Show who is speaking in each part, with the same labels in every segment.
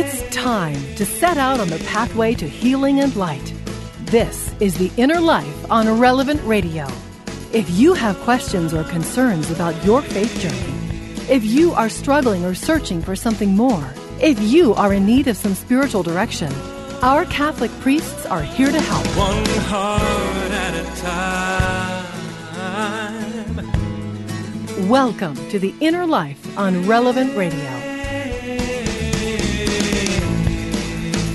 Speaker 1: It's time to set out on the pathway to healing and light. This is The Inner Life on Relevant Radio. If you have questions or concerns about your faith journey, if you are struggling or searching for something more, if you are in need of some spiritual direction, our Catholic priests are here to help.
Speaker 2: One heart at a time.
Speaker 1: Welcome to The Inner Life on Relevant Radio.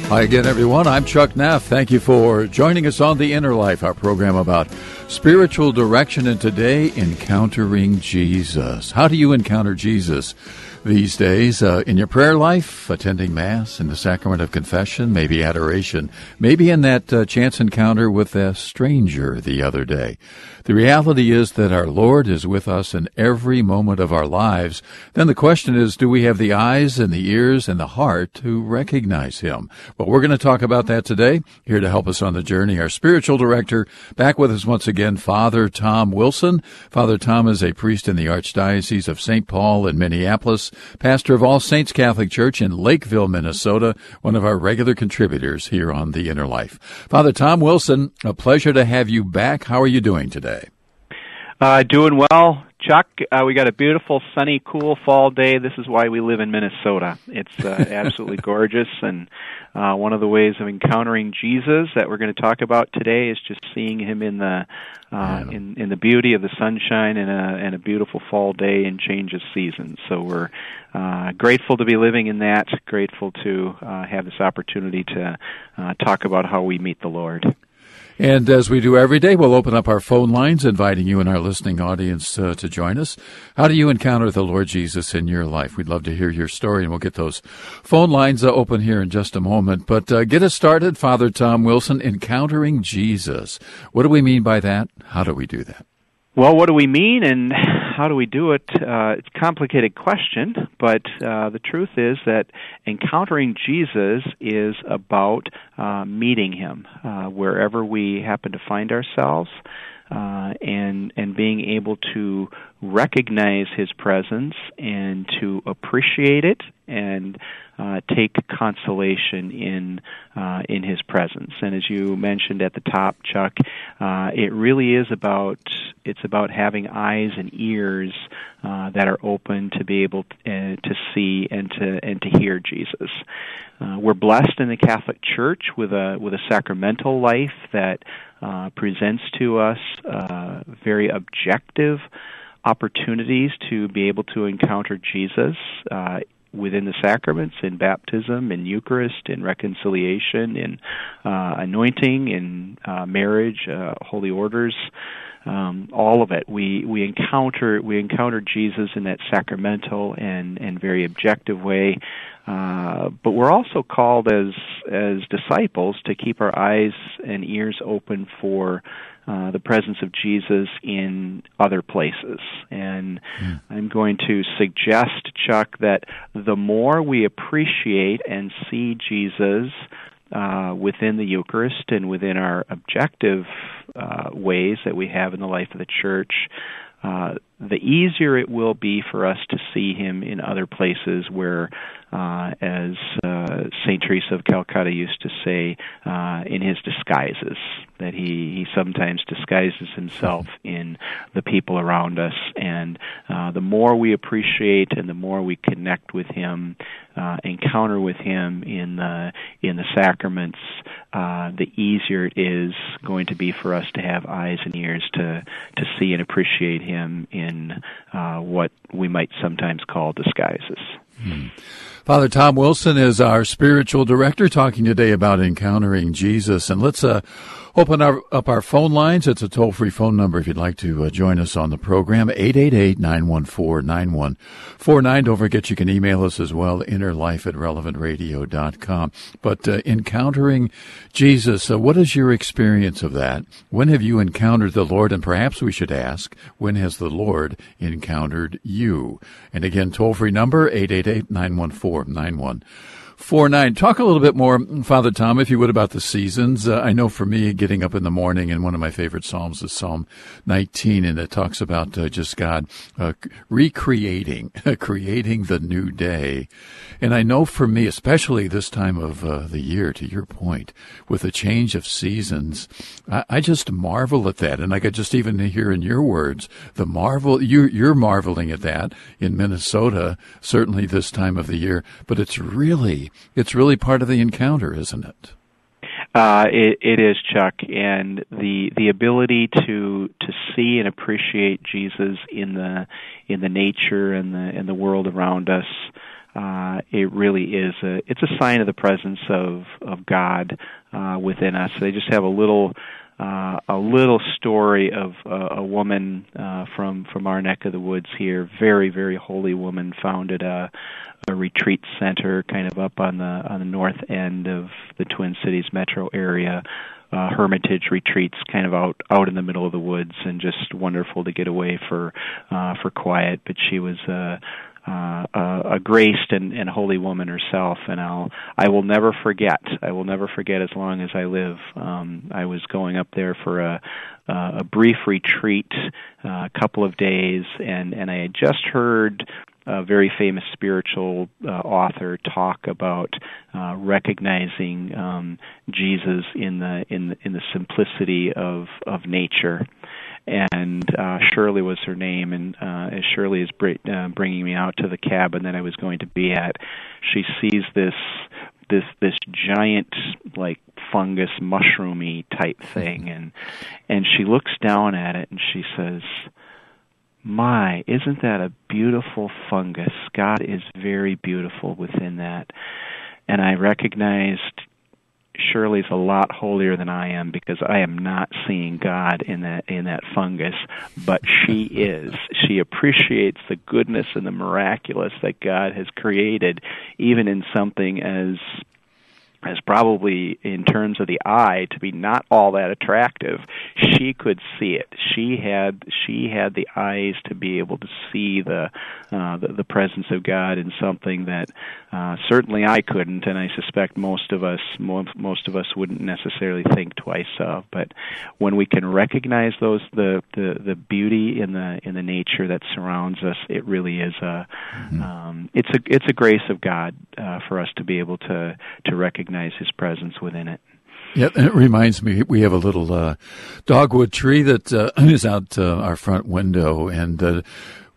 Speaker 3: Hi again, everyone. I'm Chuck Neff. Thank you for joining us on The Inner Life, our program about spiritual direction, and today, encountering Jesus. How do you encounter Jesus? These days uh, in your prayer life, attending Mass, in the sacrament of confession, maybe adoration, maybe in that uh, chance encounter with a stranger the other day. The reality is that our Lord is with us in every moment of our lives. Then the question is, do we have the eyes and the ears and the heart to recognize Him? Well, we're going to talk about that today. Here to help us on the journey, our spiritual director, back with us once again, Father Tom Wilson. Father Tom is a priest in the Archdiocese of St. Paul in Minneapolis, pastor of All Saints Catholic Church in Lakeville, Minnesota, one of our regular contributors here on The Inner Life. Father Tom Wilson, a pleasure to have you back. How are you doing today?
Speaker 4: Uh, doing well, Chuck. Uh, we got a beautiful, sunny, cool fall day. This is why we live in Minnesota. It's uh, absolutely gorgeous, and uh, one of the ways of encountering Jesus that we're going to talk about today is just seeing him in the uh, in in the beauty of the sunshine and a and a beautiful fall day and change of seasons. So we're uh, grateful to be living in that. Grateful to uh, have this opportunity to uh, talk about how we meet the Lord.
Speaker 3: And as we do every day, we'll open up our phone lines, inviting you and our listening audience uh, to join us. How do you encounter the Lord Jesus in your life? We'd love to hear your story, and we'll get those phone lines uh, open here in just a moment. But uh, get us started, Father Tom Wilson, encountering Jesus. What do we mean by that? How do we do that?
Speaker 4: Well, what do we mean and how do we do it? Uh, it's a complicated question, but uh, the truth is that encountering Jesus is about uh, meeting Him uh, wherever we happen to find ourselves. Uh, and and being able to recognize his presence and to appreciate it and uh, take consolation in uh, in his presence. And as you mentioned at the top, Chuck, uh, it really is about it's about having eyes and ears uh, that are open to be able to, uh, to see and to and to hear Jesus. Uh, we're blessed in the Catholic Church with a with a sacramental life that presents to us very objective opportunities to be able to encounter Jesus within the sacraments, in baptism, in Eucharist, in reconciliation, in uh, anointing, in uh, marriage, uh, holy orders. Um, all of it, we we encounter we encounter Jesus in that sacramental and and very objective way, uh, but we're also called as as disciples to keep our eyes and ears open for uh, the presence of Jesus in other places. And mm. I'm going to suggest, Chuck, that the more we appreciate and see Jesus uh, within the Eucharist and within our objective uh, ways that we have in the life of the church, uh, the easier it will be for us to see him in other places where, uh, as uh, St. Teresa of Calcutta used to say, uh, in his disguises, that he, he sometimes disguises himself in the people around us. And uh, the more we appreciate and the more we connect with him, uh, encounter with him in the, in the sacraments, uh, the easier it is going to be for us to have eyes and ears to, to see and appreciate him in uh, what we might sometimes call disguises.
Speaker 3: Hmm. Father Tom Wilson is our spiritual director talking today about encountering Jesus. And let's uh, open our, up our phone lines. It's a toll free phone number if you'd like to uh, join us on the program 888 914 9149. Don't forget you can email us as well, innerlife at relevantradio.com. But uh, encountering Jesus, uh, what is your experience of that? When have you encountered the Lord? And perhaps we should ask, when has the Lord encountered you? And again, toll free number 888 914 9149. 4 9. Talk a little bit more, Father Tom, if you would, about the seasons. Uh, I know for me, getting up in the morning, and one of my favorite Psalms is Psalm 19, and it talks about uh, just God uh, recreating, creating the new day. And I know for me, especially this time of uh, the year, to your point, with the change of seasons, I, I, just marvel at that. And I could just even hear in your words the marvel, you, you're marveling at that in Minnesota, certainly this time of the year, but it's really, it's really part of the encounter, isn't it?
Speaker 4: Uh, it, it is, Chuck, and the the ability to to see and appreciate Jesus in the in the nature and the in the world around us. Uh, it really is a it's a sign of the presence of of God uh, within us. They just have a little uh, a little story of uh, a woman uh, from from our neck of the woods here, very very holy woman, founded a, a retreat center kind of up on the on the north end of the Twin Cities metro area. Uh, hermitage retreats, kind of out out in the middle of the woods, and just wonderful to get away for uh, for quiet. But she was uh, uh, a, graced and, and holy woman herself, and I'll I will never forget. I will never forget as long as I live. Um, I was going up there for a uh, a brief retreat, uh, a couple of days, and and I had just heard a very famous spiritual uh, author talk about uh, recognizing um, Jesus in the in the, in the simplicity of of nature and uh, Shirley was her name, and uh, as Shirley is br- uh, bringing me out to the cabin that I was going to be at, she sees this this this giant like fungus mushroomy type thing, and and she looks down at it and she says. My, isn't that a beautiful fungus? God is very beautiful within that. And I recognized Shirley's a lot holier than I am because I am not seeing God in that in that fungus, but she is. She appreciates the goodness and the miraculous that God has created, even in something as as probably in terms of the eye to be not all that attractive. She could see it. She had she had the eyes to be able to see the uh the, the presence of god in something that uh certainly i couldn't and i suspect most of us most, most of us wouldn't necessarily think twice of. But when we can recognize those the the the beauty in the in the nature that surrounds us it really is a mm-hmm. um it's a it's a grace of god uh for us to be able to to recognize recognize His presence within it.
Speaker 3: Yeah, it reminds me we have a little uh, dogwood tree that uh, is out uh, our front window, and uh,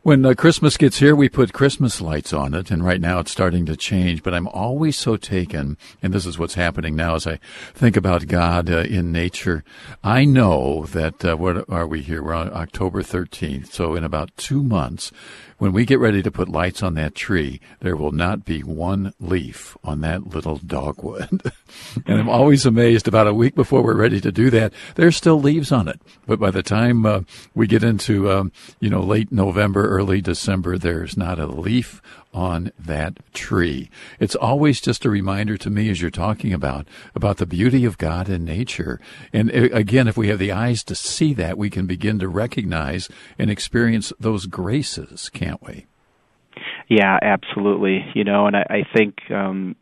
Speaker 3: when uh, Christmas gets here, we put Christmas lights on it, and right now it's starting to change. But I'm always so taken, and this is what's happening now as I think about God uh, in nature. I know that what are we here? We're on October 13th, so in about two months, when we get ready to put lights on that tree, there will not be one leaf on that little dogwood. and I'm always amazed about a week before we're ready to do that, there's still leaves on it. But by the time uh, we get into, um, you know, late November, early December, there's not a leaf on that tree. It's always just a reminder to me as you're talking about about the beauty of God and nature. And again, if we have the eyes to see that, we can begin to recognize and experience those graces, can't we?
Speaker 4: Yeah, absolutely. You know, and I, I think um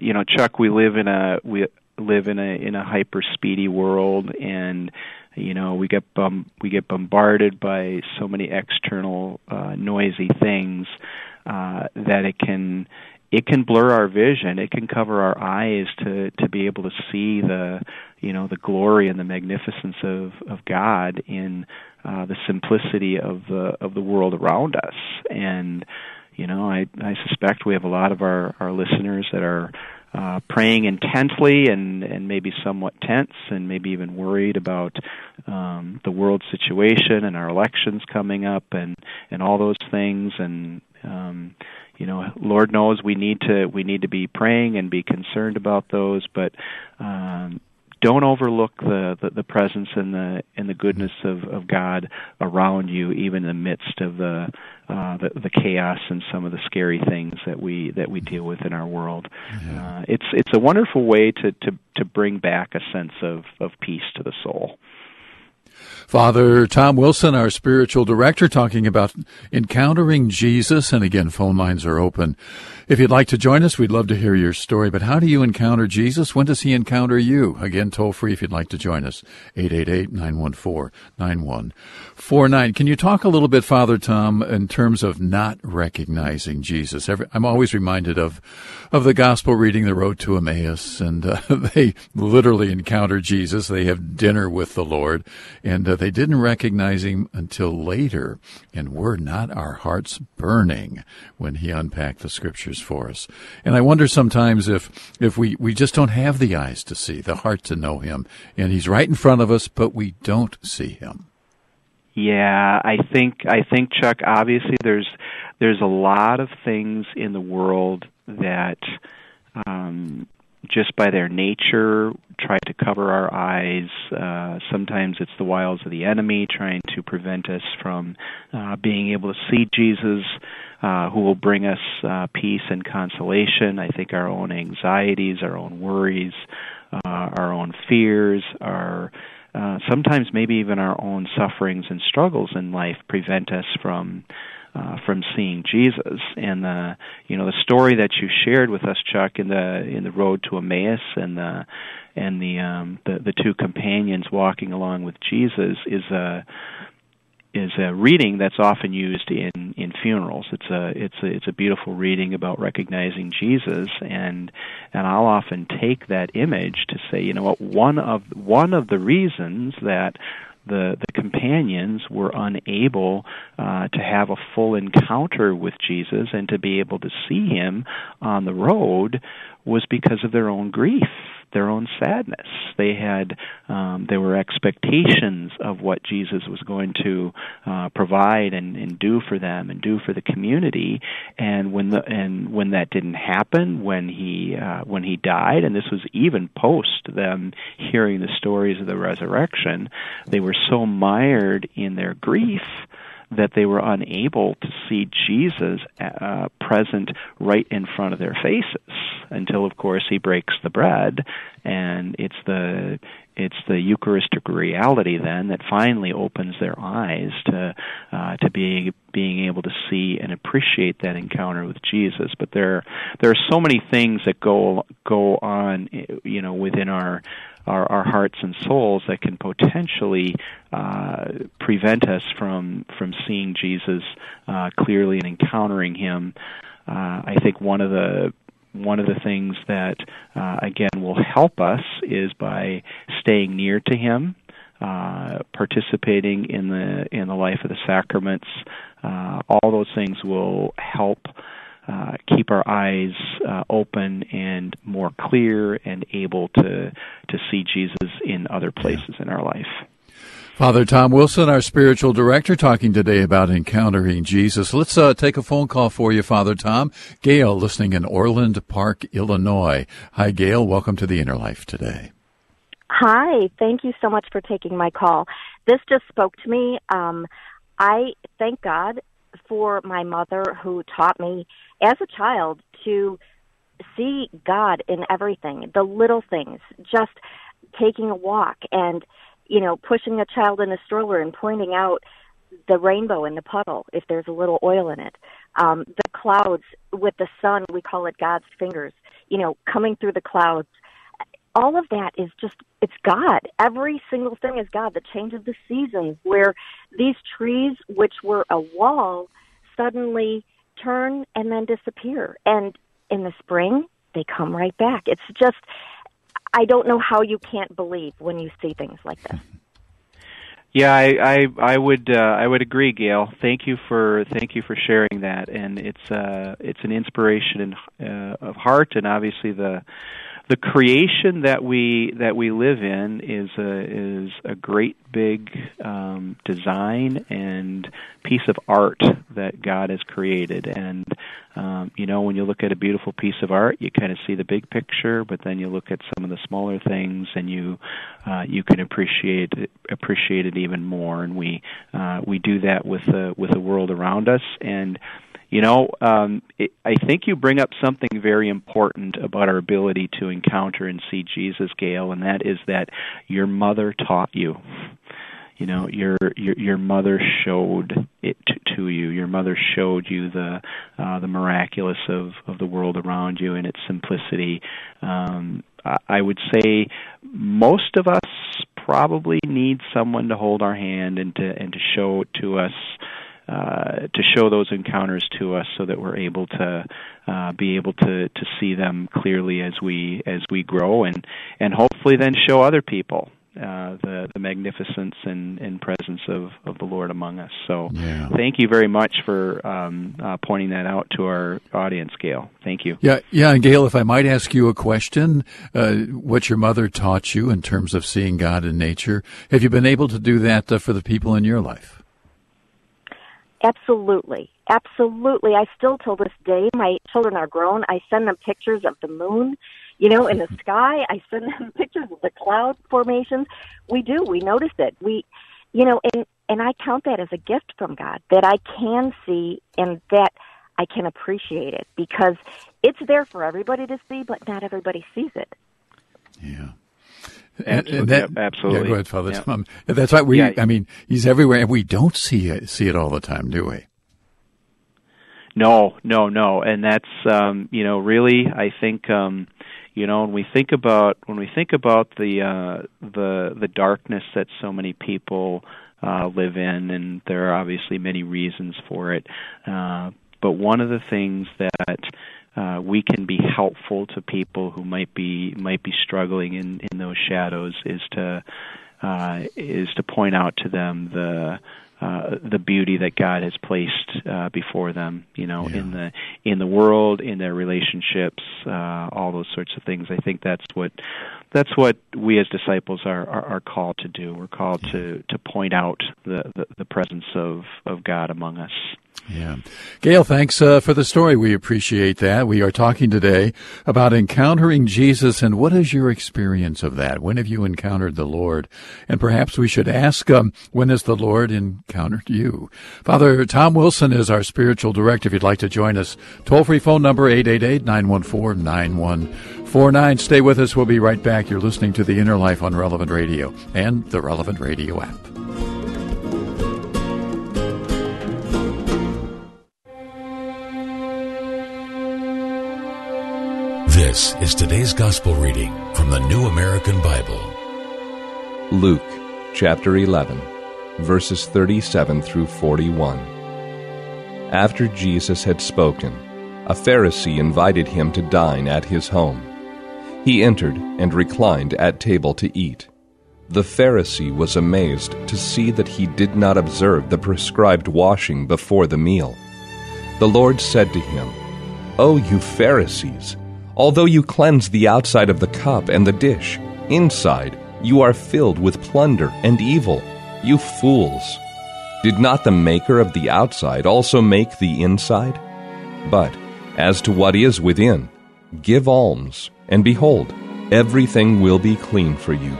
Speaker 4: you know, Chuck, we live in a we live in a in a hyper speedy world and you know we get bum we get bombarded by so many external uh noisy things uh, that it can it can blur our vision. It can cover our eyes to to be able to see the you know the glory and the magnificence of of God in uh the simplicity of the of the world around us. And you know i i suspect we have a lot of our our listeners that are uh, praying intensely and, and maybe somewhat tense and maybe even worried about um, the world situation and our elections coming up and, and all those things. And um, you know Lord knows we need to we need to be praying and be concerned about those but um, don't overlook the, the, the presence and the and the goodness of, of God around you, even in the midst of the, uh, the the chaos and some of the scary things that we that we deal with in our world. Yeah. Uh, it's it's a wonderful way to, to to bring back a sense of of peace to the soul.
Speaker 3: Father Tom Wilson, our spiritual director, talking about encountering Jesus. And again, phone lines are open. If you'd like to join us, we'd love to hear your story. But how do you encounter Jesus? When does he encounter you? Again, toll free if you'd like to join us. 888-914-9149. Can you talk a little bit, Father Tom, in terms of not recognizing Jesus? Every, I'm always reminded of, of the gospel reading, The Road to Emmaus, and uh, they literally encounter Jesus. They have dinner with the Lord, and uh, they didn't recognize him until later. And were not our hearts burning when he unpacked the scriptures for us? And I wonder sometimes if, if we, we just don't have the eyes to see, the heart to know him, and he's right in front of us, but we don't see him.
Speaker 4: Yeah, I think I think Chuck. Obviously, there's there's a lot of things in the world that um, just by their nature try to cover our eyes. Uh, sometimes it's the wiles of the enemy trying to prevent us from uh, being able to see Jesus, uh, who will bring us uh, peace and consolation. I think our own anxieties, our own worries, uh, our own fears, our uh, sometimes maybe even our own sufferings and struggles in life prevent us from uh, from seeing Jesus. And the you know the story that you shared with us, Chuck, in the in the road to Emmaus, and the and the um, the, the two companions walking along with Jesus is a is a reading that's often used in in funerals. It's a it's a it's a beautiful reading about recognizing Jesus, and and I'll often take that image to say, you know what, one of one of the reasons that the the companions were unable uh, to have a full encounter with Jesus and to be able to see him on the road was because of their own grief their own sadness. They had um, there were expectations of what Jesus was going to uh, provide and, and do for them and do for the community. And when the and when that didn't happen, when he uh, when he died, and this was even post them hearing the stories of the resurrection, they were so mired in their grief that they were unable to see Jesus uh, present right in front of their faces until, of course, he breaks the bread, and it's the it's the Eucharistic reality then that finally opens their eyes to uh, to being being able to see and appreciate that encounter with Jesus. But there there are so many things that go go on, you know, within our our, our hearts and souls that can potentially uh, prevent us from from seeing Jesus uh, clearly and encountering Him. Uh, I think one of the one of the things that uh, again will help us is by staying near to Him, uh, participating in the in the life of the sacraments. Uh, all those things will help uh, keep our eyes uh, open and more clear and able to to see Jesus in other places in our life.
Speaker 3: Father Tom Wilson, our spiritual director, talking today about encountering Jesus. Let's uh, take a phone call for you, Father Tom. Gail, listening in Orland Park, Illinois. Hi, Gail. Welcome to the Inner Life today.
Speaker 5: Hi. Thank you so much for taking my call. This just spoke to me. Um, I thank God for my mother who taught me as a child to see God in everything, the little things, just taking a walk and, you know, pushing a child in a stroller and pointing out the rainbow in the puddle if there's a little oil in it. Um, the clouds with the sun, we call it God's fingers, you know, coming through the clouds. All of that is just, it's God. Every single thing is God. The change of the seasons, where these trees, which were a wall, suddenly turn and then disappear. And in the spring, they come right back. It's just, I don't know how you can't believe when you see things like this.
Speaker 4: Yeah, I I, I would uh, I would agree, Gail. Thank you for thank you for sharing that, and it's uh it's an inspiration in, uh, of heart, and obviously the the creation that we that we live in is a is a great big um, design and piece of art that God has created. And um, you know, when you look at a beautiful piece of art, you kind of see the big picture, but then you look at some of the smaller things, and you uh, you can appreciate it, appreciate it even more. And we uh, we do that with the with the world around us and you know, um, it, I think you bring up something very important about our ability to encounter and see Jesus, Gail, and that is that your mother taught you. you know your your your mother showed it to, to you your mother showed you the uh the miraculous of of the world around you and its simplicity um i I would say most of us probably need someone to hold our hand and to and to show to us uh, to show those encounters to us so that we're able to uh, be able to to see them clearly as we as we grow and and hopefully then show other people uh, the the magnificence and, and presence of, of the Lord among us. So, yeah. thank you very much for um, uh, pointing that out to our audience, Gail. Thank you.
Speaker 3: Yeah, yeah, and Gail, if I might ask you a question, uh, what your mother taught you in terms of seeing God in nature, have you been able to do that uh, for the people in your life?
Speaker 5: Absolutely. Absolutely. I still, till this day, my children are grown. I send them pictures of the moon you know, in the sky. I send them pictures of the cloud formations. We do. We notice it. We, you know, and and I count that as a gift from God that I can see and that I can appreciate it because it's there for everybody to see, but not everybody sees it.
Speaker 3: Yeah.
Speaker 4: And, and that, absolutely.
Speaker 3: Yeah, go ahead, Father. Yeah. That's right. We, yeah. I mean, he's everywhere, and we don't see it, see it all the time, do we?
Speaker 4: No, no, no, and that's um, you know really, I think um, you know when we think about when we think about the uh the the darkness that so many people uh live in and there are obviously many reasons for it uh but one of the things that uh, we can be helpful to people who might be might be struggling in in those shadows is to uh, is to point out to them the uh, the beauty that God has placed uh, before them, you know, yeah. in the in the world, in their relationships, uh, all those sorts of things. I think that's what that's what we as disciples are, are, are called to do. We're called to to point out the, the, the presence of, of God among us.
Speaker 3: Yeah. Gail, thanks uh, for the story. We appreciate that. We are talking today about encountering Jesus and what is your experience of that? When have you encountered the Lord? And perhaps we should ask, um, when has the Lord encountered you? Father Tom Wilson is our spiritual director. If you'd like to join us, toll free phone number 888-914-9149. Stay with us. We'll be right back. You're listening to The Inner Life on Relevant Radio and the Relevant Radio app.
Speaker 6: This is today's gospel reading from the New American Bible.
Speaker 7: Luke chapter 11, verses 37 through 41. After Jesus had spoken, a Pharisee invited him to dine at his home. He entered and reclined at table to eat. The Pharisee was amazed to see that he did not observe the prescribed washing before the meal. The Lord said to him, O you Pharisees! Although you cleanse the outside of the cup and the dish, inside you are filled with plunder and evil. You fools! Did not the maker of the outside also make the inside? But as to what is within, give alms, and behold, everything will be clean for you.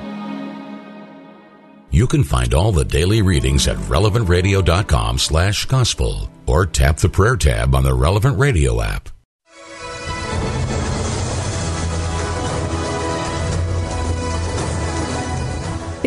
Speaker 6: You can find all the daily readings at relevantradio.com slash gospel or tap the prayer tab on the Relevant Radio app.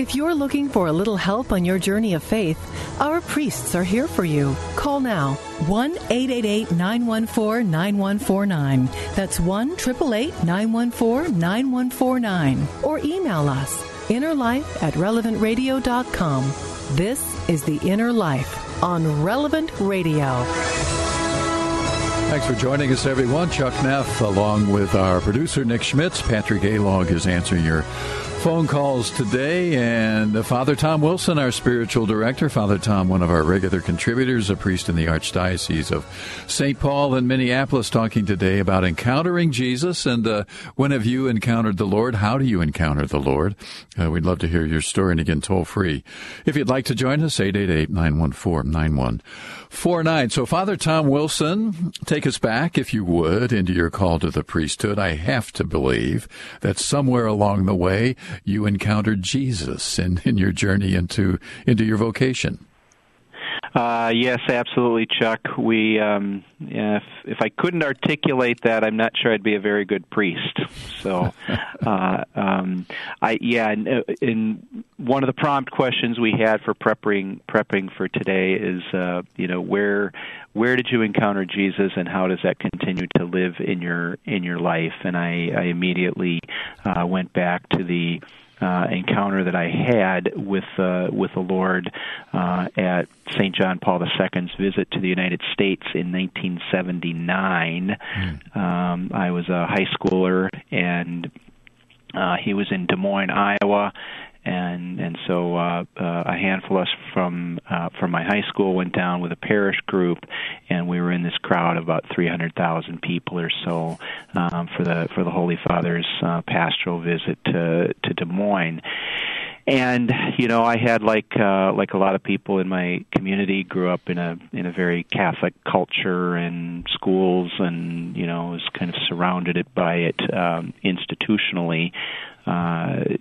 Speaker 1: If you're looking for a little help on your journey of faith, our priests are here for you. Call now 1 888 914 9149. That's 1 888 914 9149. Or email us innerlife at relevantradio.com. This is The Inner Life on Relevant Radio.
Speaker 3: Thanks for joining us, everyone. Chuck Neff, along with our producer Nick Schmitz. Patrick Alog is answering your phone calls today. And Father Tom Wilson, our spiritual director. Father Tom, one of our regular contributors, a priest in the Archdiocese of St. Paul in Minneapolis, talking today about encountering Jesus. And uh, when have you encountered the Lord? How do you encounter the Lord? Uh, we'd love to hear your story. And again, toll free. If you'd like to join us, 888 914 9149. So, Father Tom Wilson, take us back, if you would, into your call to the priesthood. I have to believe that somewhere along the way, you encountered Jesus in, in your journey into into your vocation.
Speaker 4: Uh, yes, absolutely, Chuck. We, um, if if I couldn't articulate that, I'm not sure I'd be a very good priest. So, uh, um, I yeah, in, in one of the prompt questions we had for prepping prepping for today is, uh, you know, where where did you encounter Jesus, and how does that continue to live in your in your life? And I, I immediately uh, went back to the uh, encounter that I had with uh, with the Lord uh, at St. John Paul II's visit to the United States in 1979. Mm. Um, I was a high schooler, and uh, he was in Des Moines, Iowa, and and so uh, uh, a handful of us from uh, from my high school went down with a parish group, and we were in this crowd of about 300,000 people or so um, for the for the Holy Father's uh, pastoral visit to to Des Moines. And you know, I had like uh, like a lot of people in my community grew up in a in a very Catholic culture and schools, and you know, was kind of surrounded by it um, institutionally. Uh,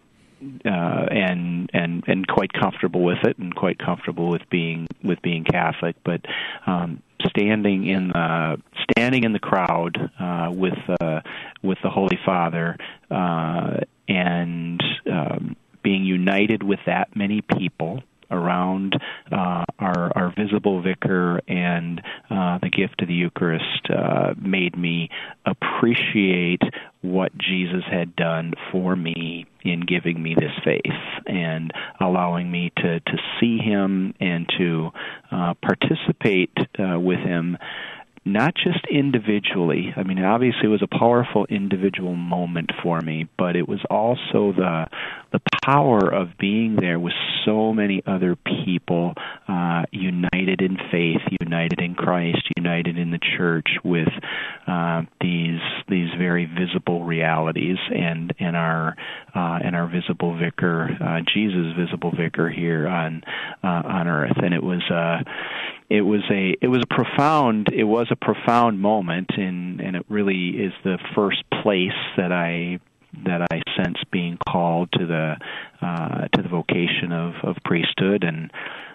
Speaker 4: uh, and and and quite comfortable with it, and quite comfortable with being with being Catholic. But um, standing in the standing in the crowd uh, with uh, with the Holy Father uh, and um, being united with that many people around uh, our, our visible vicar and uh, the gift of the Eucharist uh, made me appreciate what Jesus had done for me in giving me this faith and allowing me to, to see Him and to uh, participate uh, with Him not just individually. I mean, obviously, it was a powerful individual moment for me, but it was also the the power of being there with so many other people uh, united in faith, united in Christ, united in the church with uh, these these very visible realities, and and our uh, and our visible vicar, uh, Jesus, visible vicar here on uh, on earth, and it was. Uh, it was a it was a profound it was a profound moment and and it really is the first place that I that I sense being called to the uh, to the vocation of, of priesthood and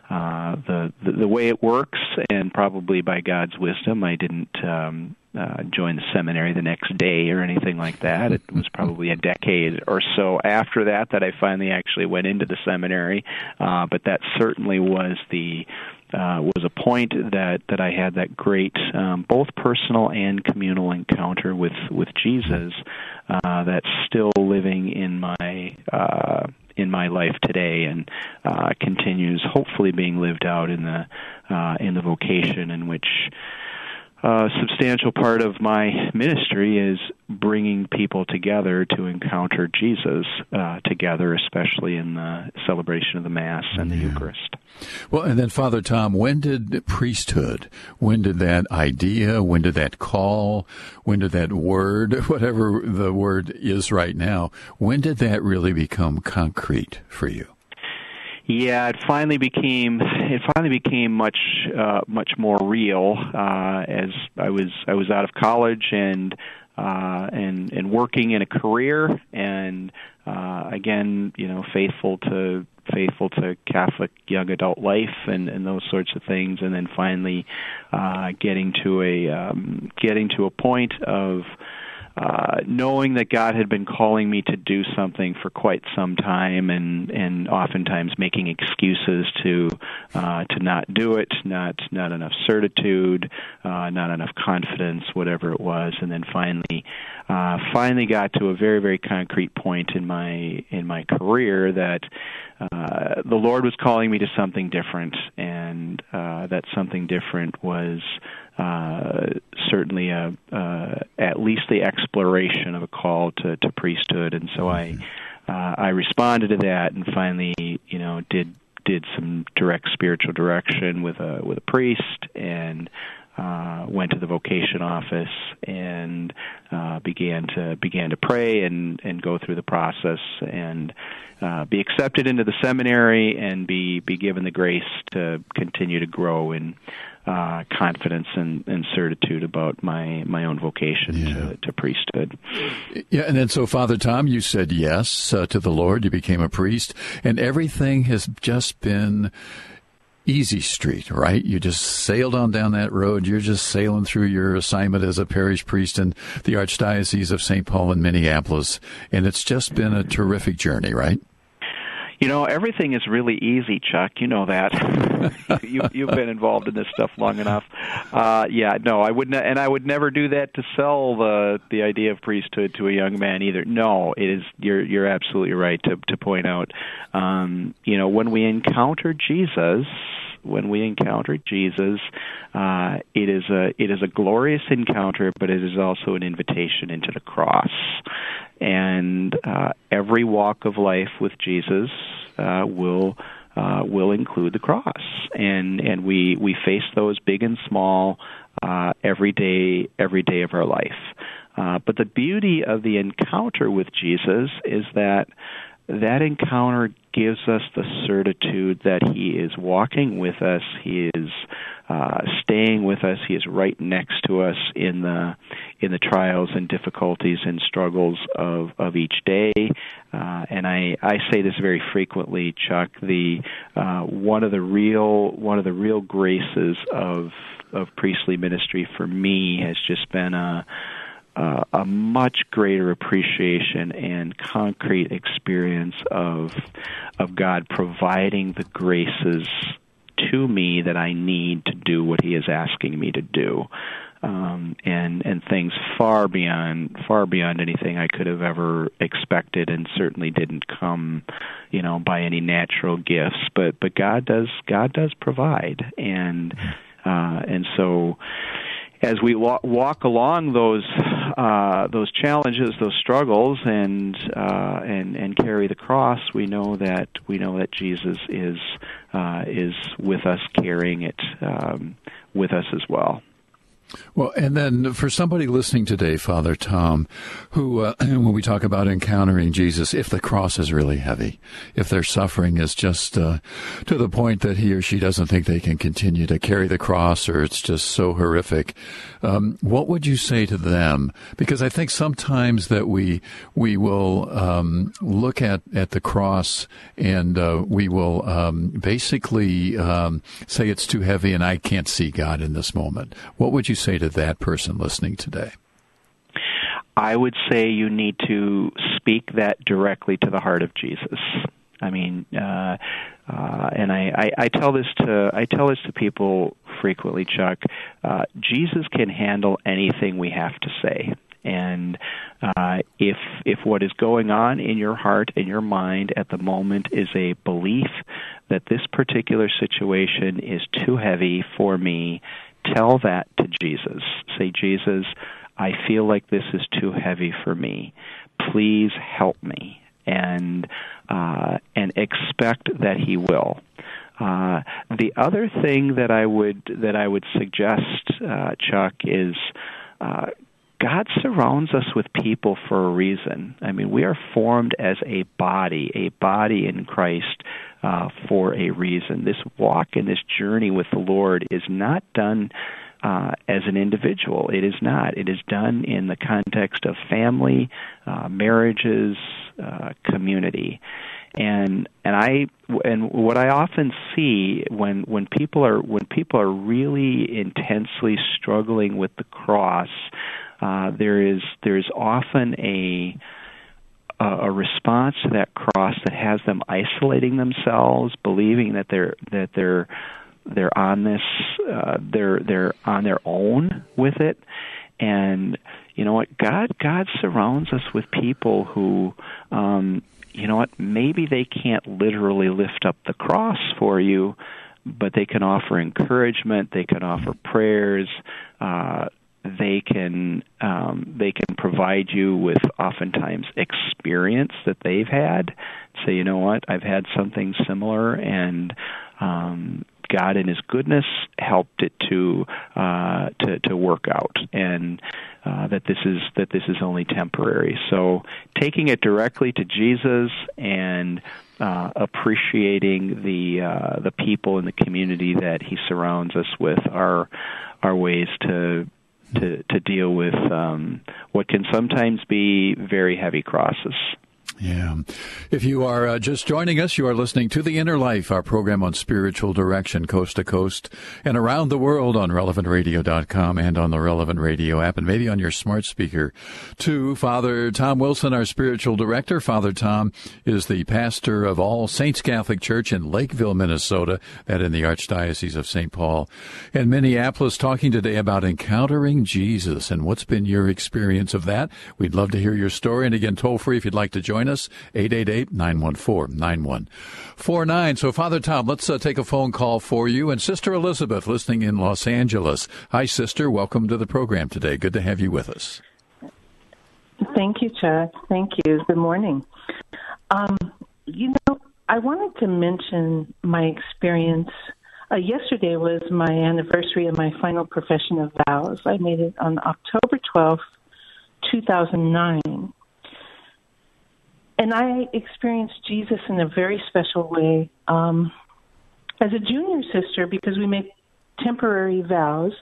Speaker 4: uh, the, the the way it works and probably by God's wisdom I didn't um, uh, join the seminary the next day or anything like that. It was probably a decade or so after that that I finally actually went into the seminary. Uh, but that certainly was the uh, was a point that that I had that great um, both personal and communal encounter with with Jesus uh, that's still living in my uh, in my life today and uh, continues hopefully being lived out in the uh, in the vocation in which a substantial part of my ministry is bringing people together to encounter Jesus uh, together, especially in the celebration of the Mass and the yeah. Eucharist.
Speaker 3: Well, and then, Father Tom, when did priesthood, when did that idea, when did that call, when did that word, whatever the word is right now, when did that really become concrete for you?
Speaker 4: Yeah, it finally became it finally became much uh, much more real uh, as I was I was out of college and uh, and and working in a career and uh, again you know faithful to faithful to Catholic young adult life and, and those sorts of things. And then finally uh, getting to a um, getting to a point of uh, knowing that God had been calling me to do something for quite some time, and and oftentimes making excuses to uh, to not do it, not not enough certitude, uh, not enough confidence, whatever it was, and then finally, uh, finally got to a very very concrete point in my in my career that uh, the Lord was calling me to something different, and uh, that something different was uh, certainly a, uh, at least the exploration of a call to, to priesthood, and so I uh, I responded to that, and finally, you know, did did some direct spiritual direction with a with a priest, and uh, went to the vocation office and uh, began to began to pray and and go through the process and uh, be accepted into the seminary and be be given the grace to continue to grow in uh, confidence and, and, certitude about my my own vocation yeah. to, to, priesthood.
Speaker 3: Yeah, and then so Father Tom, you said yes uh, to the Lord. You became a priest, and everything has just been easy street, right? You just sailed on down that road. You're just sailing through your assignment as a parish priest in the Archdiocese of St. Paul in Minneapolis, and it's just been a terrific journey, right?
Speaker 4: You know, everything is really easy, Chuck. You know that. you, you've been involved in this stuff long enough. Uh, yeah, no, I would not, and I would never do that to sell the the idea of priesthood to a young man either. No, it is. You're you're absolutely right to to point out. Um, you know, when we encounter Jesus, when we encounter Jesus, uh, it is a it is a glorious encounter, but it is also an invitation into the cross. And uh, every walk of life with Jesus uh, will uh, will include the cross, and and we we face those big and small uh, every day every day of our life. Uh, but the beauty of the encounter with Jesus is that that encounter gives us the certitude that He is walking with us. He is uh, staying with us. He is right next to us in the in the trials and difficulties and struggles of of each day. Uh, and I I say this very frequently, Chuck. The uh, one of the real one of the real graces of of priestly ministry for me has just been a uh, a much greater appreciation and concrete experience of of God providing the graces to me that I need to do what He is asking me to do, um, and and things far beyond far beyond anything I could have ever expected, and certainly didn't come, you know, by any natural gifts. But but God does God does provide, and uh, and so as we walk along those uh, those challenges, those struggles, and uh, and and carry the cross, we know that we know that Jesus is uh, is with us, carrying it um, with us as well.
Speaker 3: Well, and then for somebody listening today, Father Tom, who, uh, when we talk about encountering Jesus, if the cross is really heavy, if their suffering is just uh, to the point that he or she doesn't think they can continue to carry the cross, or it's just so horrific, um, what would you say to them? Because I think sometimes that we we will um, look at at the cross and uh, we will um, basically um, say it's too heavy and I can't see God in this moment. What would you say to that person listening today?
Speaker 4: I would say you need to speak that directly to the heart of Jesus. I mean, uh, uh, and I, I, I tell this to I tell this to people frequently, Chuck. Uh, Jesus can handle anything we have to say, and uh, if if what is going on in your heart and your mind at the moment is a belief that this particular situation is too heavy for me tell that to Jesus. Say, Jesus, I feel like this is too heavy for me. Please help me, and uh, and expect that He will. Uh, the other thing that I would that I would suggest, uh, Chuck, is uh, God surrounds us with people for a reason. I mean, we are formed as a body, a body in Christ uh, for a reason. This walk and this journey with the Lord is not done uh, as an individual. It is not. It is done in the context of family, uh, marriages, uh, community. And and I and what I often see when when people are when people are really intensely struggling with the cross, uh, there is there is often a a response to that cross that has them isolating themselves, believing that they're that they're they're on this uh, they're they're on their own with it, and you know what God God surrounds us with people who um, you know what maybe they can't literally lift up the cross for you, but they can offer encouragement, they can offer prayers. Uh, they can um, they can provide you with oftentimes experience that they've had. Say, you know what, I've had something similar, and um, God in His goodness helped it to uh, to to work out, and uh, that this is that this is only temporary. So taking it directly to Jesus and uh, appreciating the uh, the people in the community that He surrounds us with are are ways to to to deal with um, what can sometimes be very heavy crosses.
Speaker 3: Yeah. If you are uh, just joining us, you are listening to The Inner Life, our program on spiritual direction coast to coast and around the world on relevantradio.com and on the Relevant Radio app and maybe on your smart speaker to Father Tom Wilson, our spiritual director. Father Tom is the pastor of All Saints Catholic Church in Lakeville, Minnesota, that in the Archdiocese of St. Paul and Minneapolis, talking today about encountering Jesus and what's been your experience of that. We'd love to hear your story. And again, toll free if you'd like to join us, 888-914-9149. So Father Tom, let's uh, take a phone call for you and Sister Elizabeth listening in Los Angeles. Hi, Sister. Welcome to the program today. Good to have you with us.
Speaker 8: Thank you, Chuck. Thank you. Good morning. Um, you know, I wanted to mention my experience. Uh, yesterday was my anniversary of my final profession of vows. I made it on October 12th, 2009. And I experienced Jesus in a very special way um, as a junior sister because we make temporary vows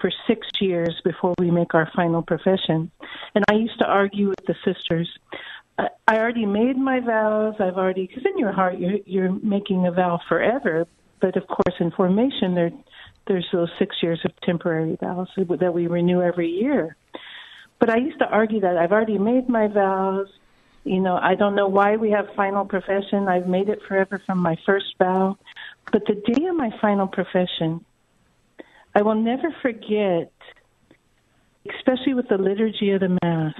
Speaker 8: for six years before we make our final profession. And I used to argue with the sisters. I already made my vows. I've already, because in your heart you're, you're making a vow forever. But of course, in formation, there, there's those six years of temporary vows that we renew every year. But I used to argue that I've already made my vows. You know, I don't know why we have final profession. I've made it forever from my first vow. But the day of my final profession, I will never forget, especially with the liturgy of the Mass,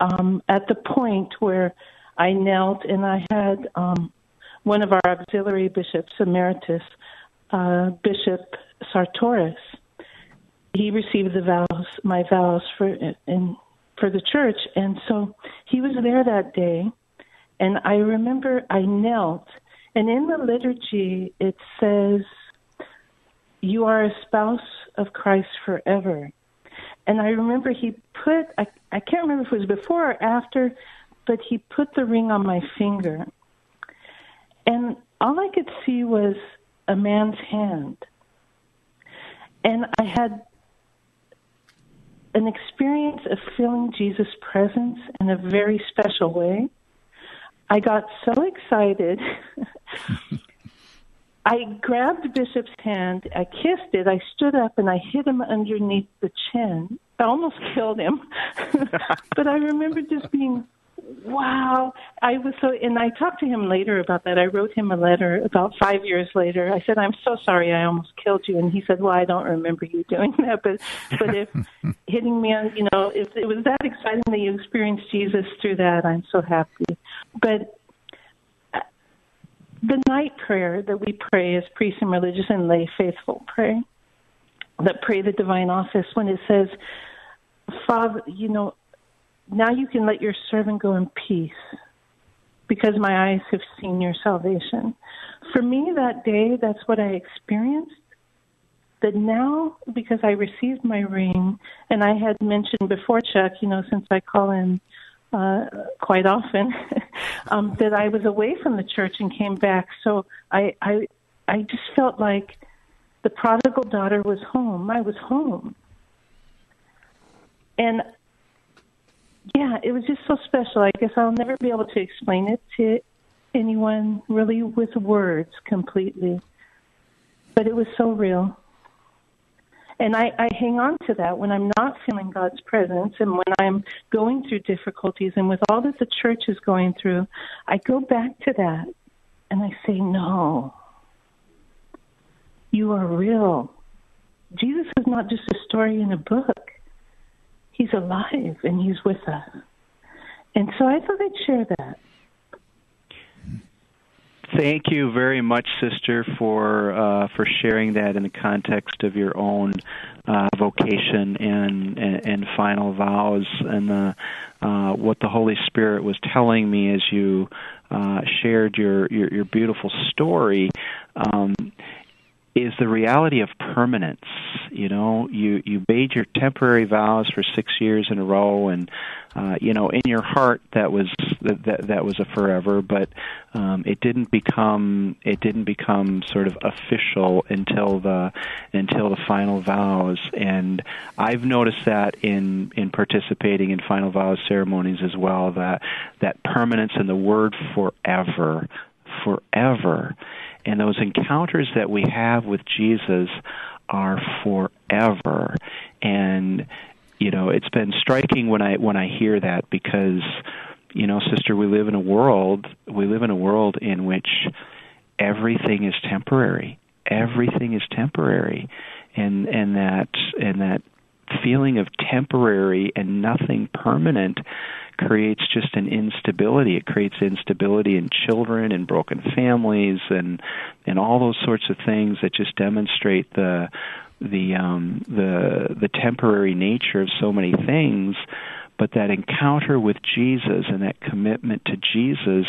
Speaker 8: um, at the point where I knelt and I had um, one of our auxiliary bishops, emeritus, uh, Bishop Sartoris. He received the vows, my vows for in for the church, and so he was there that day. And I remember I knelt, and in the liturgy it says you are a spouse of Christ forever. And I remember he put, I, I can't remember if it was before or after, but he put the ring on my finger. And all I could see was a man's hand. And I had an experience of feeling Jesus' presence in a very special way. I got so excited I grabbed Bishop's hand, I kissed it, I stood up and I hit him underneath the chin. I almost killed him. but I remember just being, wow. I was so, and I talked to him later about that. I wrote him a letter about five years later. I said, I'm so sorry I almost killed you. And he said, well, I don't remember you doing that. But, but if hitting me on, you know, if it was that exciting that you experienced Jesus through that, I'm so happy. But uh, the night prayer that we pray as priests and religious and lay faithful pray, that pray the divine office when it says, Father, you know, now you can let your servant go in peace because my eyes have seen your salvation. For me, that day, that's what I experienced. That now, because I received my ring, and I had mentioned before, Chuck, you know, since I call in uh, quite often um, that I was away from the church and came back. So I, I, I just felt like the prodigal daughter was home. I was home, and yeah, it was just so special. I guess I'll never be able to explain it to anyone really with words completely, but it was so real. And I, I hang on to that when I'm not feeling God's presence and when I'm going through difficulties and with all that the church is going through, I go back to that and I say, No, you are real. Jesus is not just a story in a book, He's alive and He's with us. And so I thought I'd share that.
Speaker 4: Thank you very much, sister, for uh, for sharing that in the context of your own uh, vocation and, and, and final vows, and the, uh, what the Holy Spirit was telling me as you uh, shared your, your, your beautiful story. Um, is the reality of permanence. You know, you you made your temporary vows for six years in a row, and uh, you know, in your heart that was that that was a forever, but um, it didn't become it didn't become sort of official until the until the final vows. And I've noticed that in in participating in final vows ceremonies as well that that permanence in the word forever, forever and those encounters that we have with Jesus are forever. And you know, it's been striking when I when I hear that because you know, sister, we live in a world we live in a world in which everything is temporary. Everything is temporary. And and that and that feeling of temporary and nothing permanent creates just an instability. It creates instability in children and broken families and and all those sorts of things that just demonstrate the the um, the the temporary nature of so many things. But that encounter with Jesus and that commitment to Jesus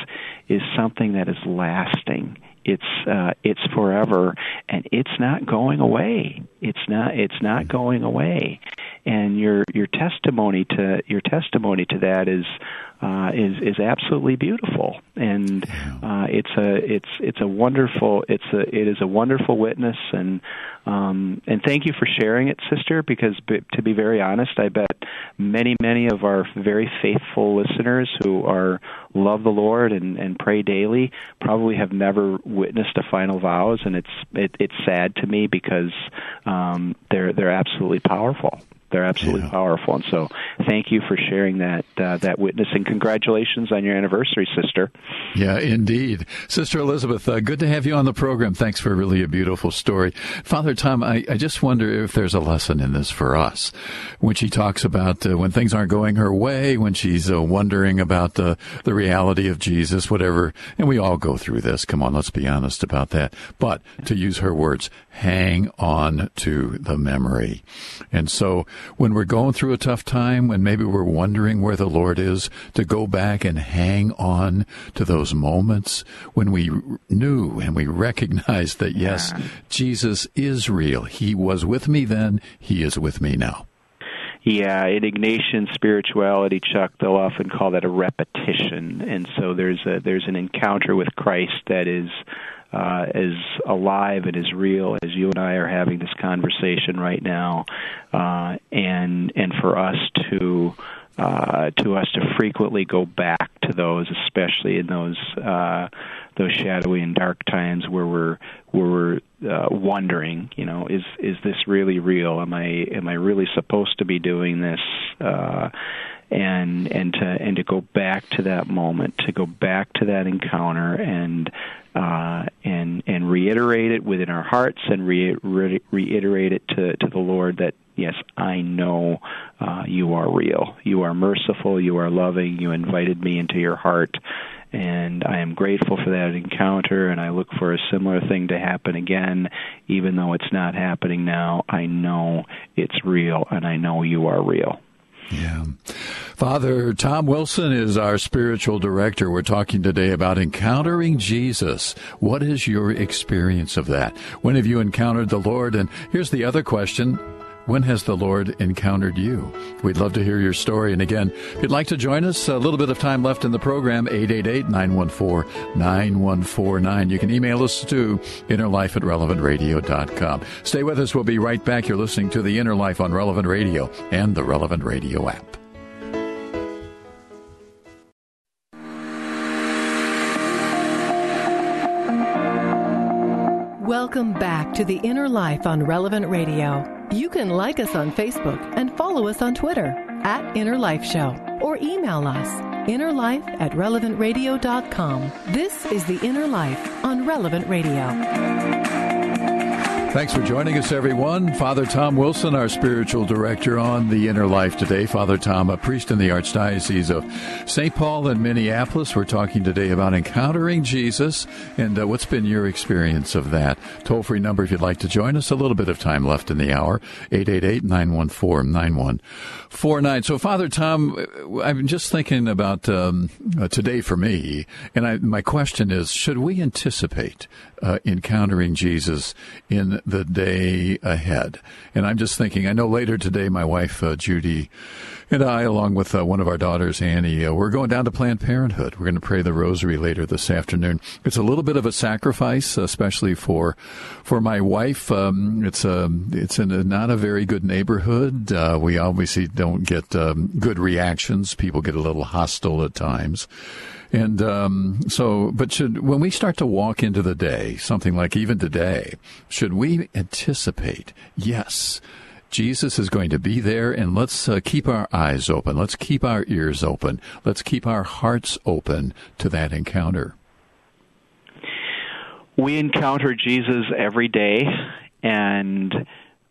Speaker 4: is something that is lasting. It's uh, it's forever, and it's not going away. It's not it's not going away and your your testimony to your testimony to that is uh, is is absolutely beautiful, and uh, it's a it's it's a wonderful it's a it is a wonderful witness, and um, and thank you for sharing it, sister. Because to be very honest, I bet many many of our very faithful listeners who are love the Lord and and pray daily probably have never witnessed a final vows, and it's it, it's sad to me because um, they're they're absolutely powerful. They're absolutely yeah. powerful, and so thank you for sharing that uh, that witness, and congratulations on your anniversary, sister.
Speaker 3: Yeah, indeed, Sister Elizabeth. Uh, good to have you on the program. Thanks for really a beautiful story, Father Tom. I, I just wonder if there's a lesson in this for us when she talks about uh, when things aren't going her way, when she's uh, wondering about the the reality of Jesus, whatever. And we all go through this. Come on, let's be honest about that. But to use her words, hang on to the memory, and so when we're going through a tough time, when maybe we're wondering where the Lord is, to go back and hang on to those moments when we knew and we recognized that, yes, Jesus is real. He was with me then, He is with me now.
Speaker 4: Yeah, in Ignatian spirituality, Chuck, they'll often call that a repetition, and so there's a there's an encounter with Christ that is uh, as alive and as real as you and I are having this conversation right now, uh, and and for us to uh, to us to frequently go back to those, especially in those uh, those shadowy and dark times where we're where we're uh, wondering, you know, is is this really real? Am I am I really supposed to be doing this? Uh, and and to and to go back to that moment, to go back to that encounter, and uh, and and reiterate it within our hearts, and re- re- reiterate it to to the Lord that yes, I know uh, you are real, you are merciful, you are loving, you invited me into your heart. And I am grateful for that encounter, and I look for a similar thing to happen again, even though it's not happening now. I know it's real, and I know you are real.
Speaker 3: Yeah. Father Tom Wilson is our spiritual director. We're talking today about encountering Jesus. What is your experience of that? When have you encountered the Lord? And here's the other question. When has the Lord encountered you? We'd love to hear your story. And again, if you'd like to join us, a little bit of time left in the program, 888-914-9149. You can email us to innerlife at relevantradio.com. Stay with us. We'll be right back. You're listening to The Inner Life on Relevant Radio and the Relevant Radio app.
Speaker 1: Welcome back to The Inner Life on Relevant Radio. You can like us on Facebook and follow us on Twitter at Inner Life Show or email us innerlife at relevantradio.com. This is The Inner Life on Relevant Radio.
Speaker 3: Thanks for joining us, everyone. Father Tom Wilson, our spiritual director on the Inner Life today. Father Tom, a priest in the Archdiocese of St. Paul in Minneapolis. We're talking today about encountering Jesus and uh, what's been your experience of that. Toll free number if you'd like to join us. A little bit of time left in the hour 888 914 9149. So, Father Tom, I'm just thinking about um, uh, today for me, and I, my question is should we anticipate uh, encountering Jesus in the day ahead. And I'm just thinking, I know later today, my wife, uh, Judy, and I, along with uh, one of our daughters, Annie, uh, we're going down to Planned Parenthood. We're going to pray the rosary later this afternoon. It's a little bit of a sacrifice, especially for for my wife. Um, it's a it's in a, not a very good neighborhood. Uh, we obviously don't get um, good reactions. People get a little hostile at times. And um, so, but should when we start to walk into the day, something like even today, should we anticipate? Yes. Jesus is going to be there, and let's uh, keep our eyes open. Let's keep our ears open. Let's keep our hearts open to that encounter.
Speaker 4: We encounter Jesus every day, and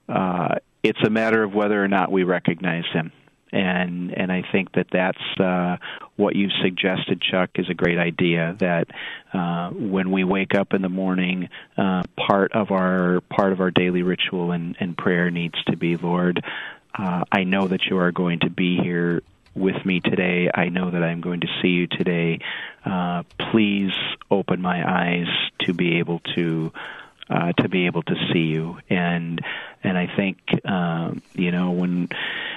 Speaker 4: uh, it's a matter of whether or not we recognize him and and I think that that's uh, what you've suggested, Chuck, is a great idea. That uh, when we wake up in the morning, uh, part of our part of our daily ritual and, and prayer needs to be, Lord, uh, I know that you are going to be here with me today. I know that I'm going to see you today. Uh, please open my eyes to be able to uh, to be able to see you. And and I think uh, you know when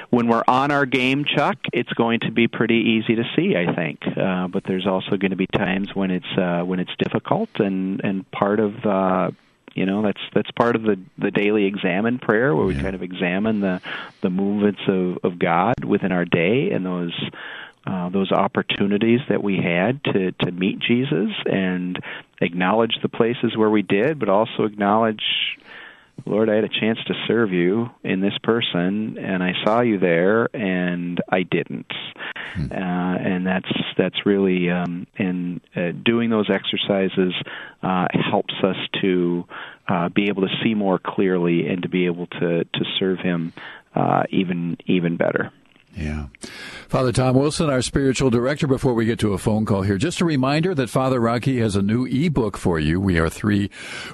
Speaker 4: when we're on our game, Chuck, it's going to be pretty easy to see. I think, uh, but there's also going to be times when it's uh, when it's difficult, and and part of uh, you know that's that's part of the the daily examen prayer where we kind of examine the the movements of of God within our day and those uh, those opportunities that we had to to meet Jesus and acknowledge the places where we did, but also acknowledge, Lord, I had a chance to serve you in this person, and I saw you there, and I didn't. Hmm. Uh, and that's that's really um, and uh, doing those exercises uh, helps us to uh, be able to see more clearly and to be able to to serve Him uh, even even better.
Speaker 3: Yeah. Father Tom Wilson, our spiritual director, before we get to a phone call here, just a reminder that Father Rocky has a new ebook for you. We are three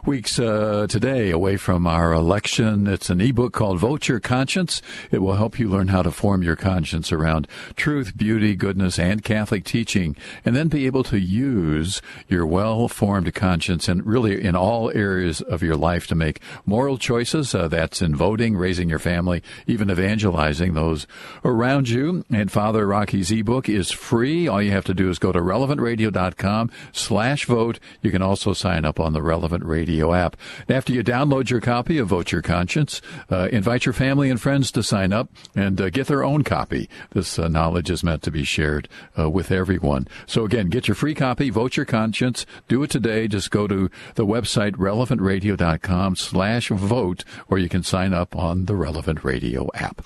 Speaker 3: weeks uh, today away from our election. It's an ebook called Vote Your Conscience. It will help you learn how to form your conscience around truth, beauty, goodness, and Catholic teaching, and then be able to use your well formed conscience and really in all areas of your life to make moral choices. Uh, that's in voting, raising your family, even evangelizing those around you. And Father Rocky's ebook is free. All you have to do is go to relevantradio.com slash vote. You can also sign up on the Relevant Radio app. After you download your copy of Vote Your Conscience, uh, invite your family and friends to sign up and uh, get their own copy. This uh, knowledge is meant to be shared uh, with everyone. So again, get your free copy, Vote Your Conscience. Do it today. Just go to the website relevantradio.com slash vote, or you can sign up on the Relevant Radio app.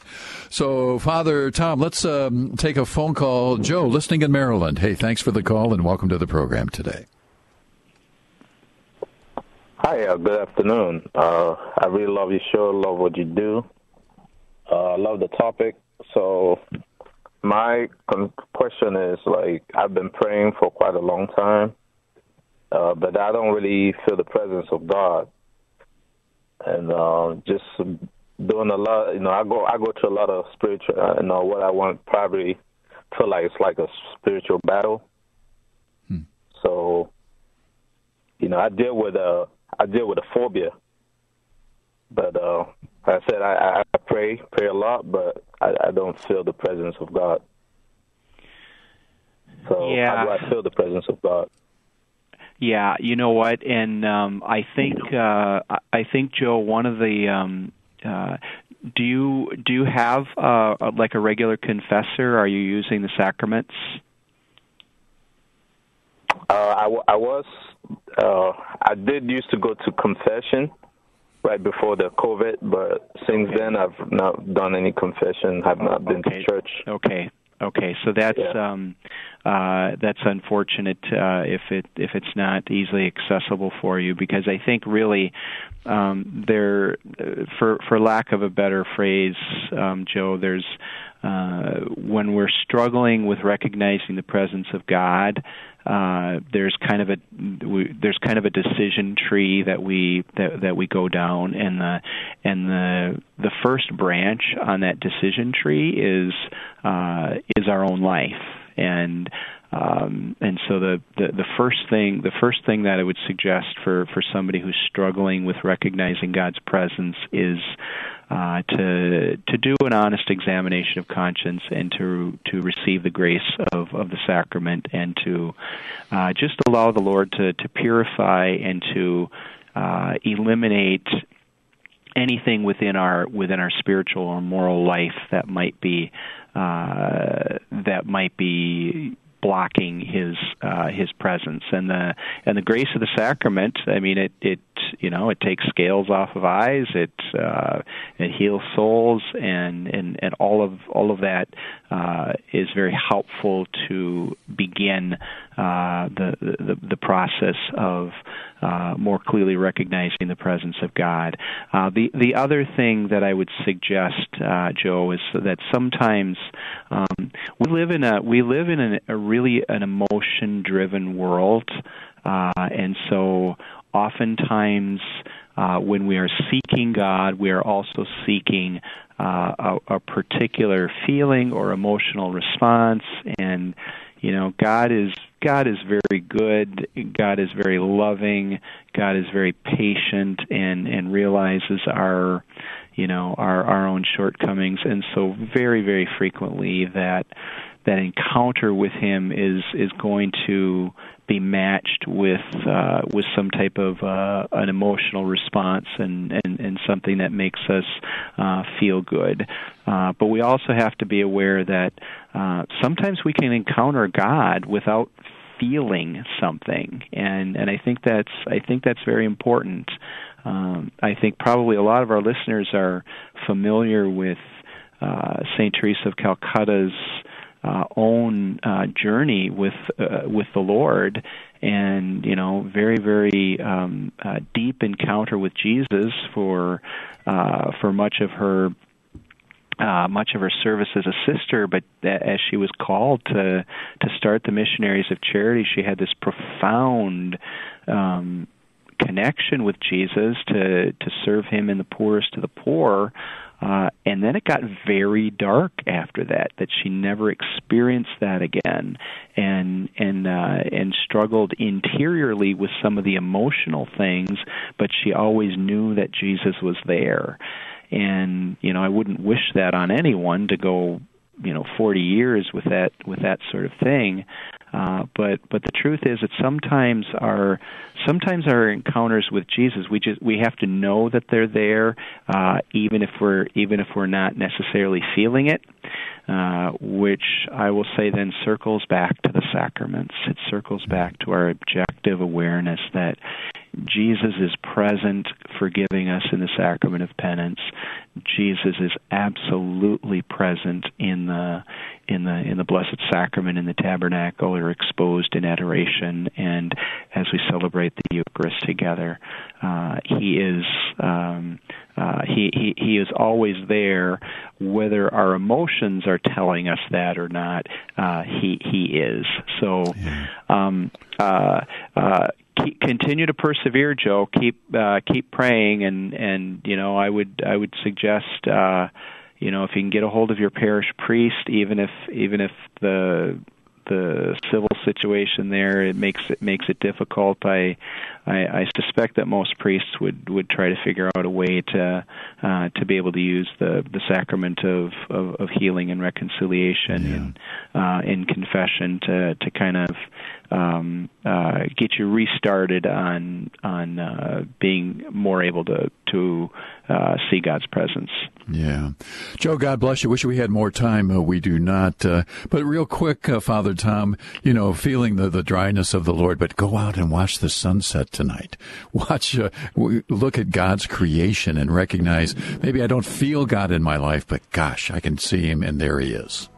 Speaker 3: So, Father Tom, let's um, take a phone call. Joe, listening in Maryland. Hey, thanks for the call and welcome to the program today.
Speaker 9: Hi, uh, good afternoon. Uh, I really love your show, love what you do. Uh, I love the topic. So, my con- question is like, I've been praying for quite a long time, uh, but I don't really feel the presence of God. And uh, just doing a lot. You know, I go I go to a lot of spiritual. Uh, you know, what I want probably feel like it's like a spiritual battle. Hmm. So, you know, I deal with a I deal with a phobia. But uh, like I said I, I pray pray a lot, but I, I don't feel the presence of God. So
Speaker 4: yeah.
Speaker 9: how do I feel the presence of God?
Speaker 4: Yeah, you know what, and um, I think uh, I think Joe, one of the um, uh, do you do you have uh, like a regular confessor? Are you using the sacraments?
Speaker 9: Uh, I, w- I was. Uh, I did used to go to confession right before the COVID, but since okay. then I've not done any confession. I've not been
Speaker 4: okay.
Speaker 9: to church.
Speaker 4: Okay. Okay, so that's
Speaker 9: Yeah.
Speaker 4: um, uh, that's unfortunate uh, if it if it's not easily accessible for you because I think really um, there uh, for for lack of a better phrase, um, Joe, there's uh, when we're struggling with recognizing the presence of God, uh, there's kind of a we, there's kind of a decision tree that we that, that we go down, and the and the the first branch on that decision tree is uh, is our own life, and um, and so the, the the first thing the first thing that I would suggest for for somebody who's struggling with recognizing God's presence is uh, to to do an honest examination of conscience and to to receive the grace of, of the sacrament and to uh, just allow the Lord to to purify and to uh, eliminate anything within our within our spiritual or moral life that might be uh, that might be blocking his uh, his presence. And the and the grace of the sacrament I mean it it you know it takes scales off of eyes. It uh, it heals souls. And and and all of all of that uh, is very helpful to begin uh, the, the the process of uh, more clearly recognizing the presence of God. Uh, the the other thing that I would suggest, uh, Joe, is that sometimes um, we live in a we live in a, really an emotion driven world, uh, and so oftentimes uh, when we are seeking God, we are also seeking uh, a, a particular feeling or emotional response, and you know God is God is very good. God is very loving. God is very patient and and realizes our you know our our own shortcomings, and so very very frequently that that encounter with Him is is going to be matched with uh, with some type of uh, an emotional response and, and, and something that makes us uh, feel good. Uh, but we also have to be aware that uh, sometimes we can encounter God without feeling something, and and I think that's I think that's very important. Um, I think probably a lot of our listeners are familiar with uh, Saint Teresa of Calcutta's uh, own uh, journey with uh, with the Lord, and you know, very very um, uh, deep encounter with Jesus for uh, for much of her uh, much of her service as a sister, but as she was called to to start the missionaries of charity, she had this profound um, connection with Jesus to to serve him in the poorest of the poor. Uh, and then it got very dark after that. That she never experienced that again, and and uh, and struggled interiorly with some of the emotional things. But she always knew that Jesus was there, and you know I wouldn't wish that on anyone to go you know 40 years with that with that sort of thing. Uh, but but the truth is that sometimes our sometimes our encounters with Jesus we just we have to know that they're there uh, even if we're even if we're not necessarily feeling it uh, which I will say then circles back to the sacraments it circles back to our objective awareness that Jesus is present forgiving us in the sacrament of penance. Jesus is absolutely present in the in the in the blessed sacrament in the tabernacle or exposed in adoration and as we celebrate the Eucharist together. Uh, he is um, uh, he, he he is always there, whether our emotions are telling us that or not. Uh, he he is. So, um, uh, uh, keep, continue to persevere, Joe. Keep uh, keep praying, and and you know I would I would suggest uh, you know if you can get a hold of your parish priest, even if even if the the civil situation there it makes it makes it difficult. I, I I suspect that most priests would would try to figure out a way to uh, to be able to use the the sacrament of of, of healing and reconciliation
Speaker 3: Yeah.
Speaker 4: in uh, in confession to to kind of um, uh, get you restarted on on uh, being more able to to uh, see God's presence.
Speaker 3: Yeah. Joe, God bless you. Wish we had more time. Uh, we do not. Uh, but real quick, uh, Father Tom, you know, feeling the, the dryness of the Lord, but go out and watch the sunset tonight. Watch, look at God's creation and recognize maybe I don't feel God in my life, but gosh, I can see him and there he is.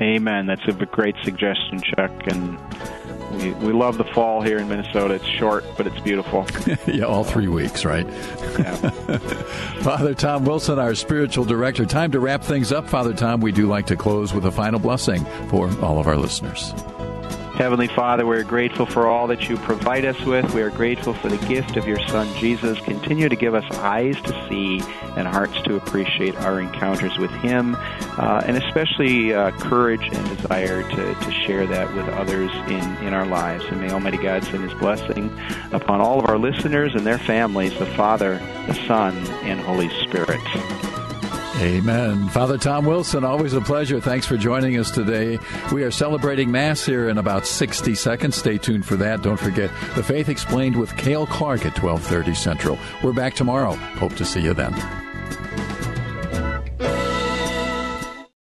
Speaker 4: Amen. That's a great suggestion, Chuck. And we, we love the fall here in Minnesota. It's short, but it's beautiful.
Speaker 3: yeah, all three weeks, right?
Speaker 4: Yeah.
Speaker 3: Father Tom Wilson, our spiritual director. Time to wrap things up, Father Tom. We do like to close with a final blessing for all of our listeners.
Speaker 4: Heavenly Father, we're grateful for all that you provide us with. We are grateful for the gift of your Son, Jesus. Continue to give us eyes to see and hearts to appreciate our encounters with Him, uh, and especially uh, courage and desire to, to share that with others in, in our lives. And may Almighty God send His blessing upon all of our listeners and their families, the Father, the Son, and Holy Spirit.
Speaker 3: Amen. Father Tom Wilson, always a pleasure. Thanks for joining us today. We are celebrating Mass here in about 60 seconds. Stay tuned for that. Don't forget The Faith Explained with Cale Clark at 1230 Central. We're back tomorrow. Hope to see you then.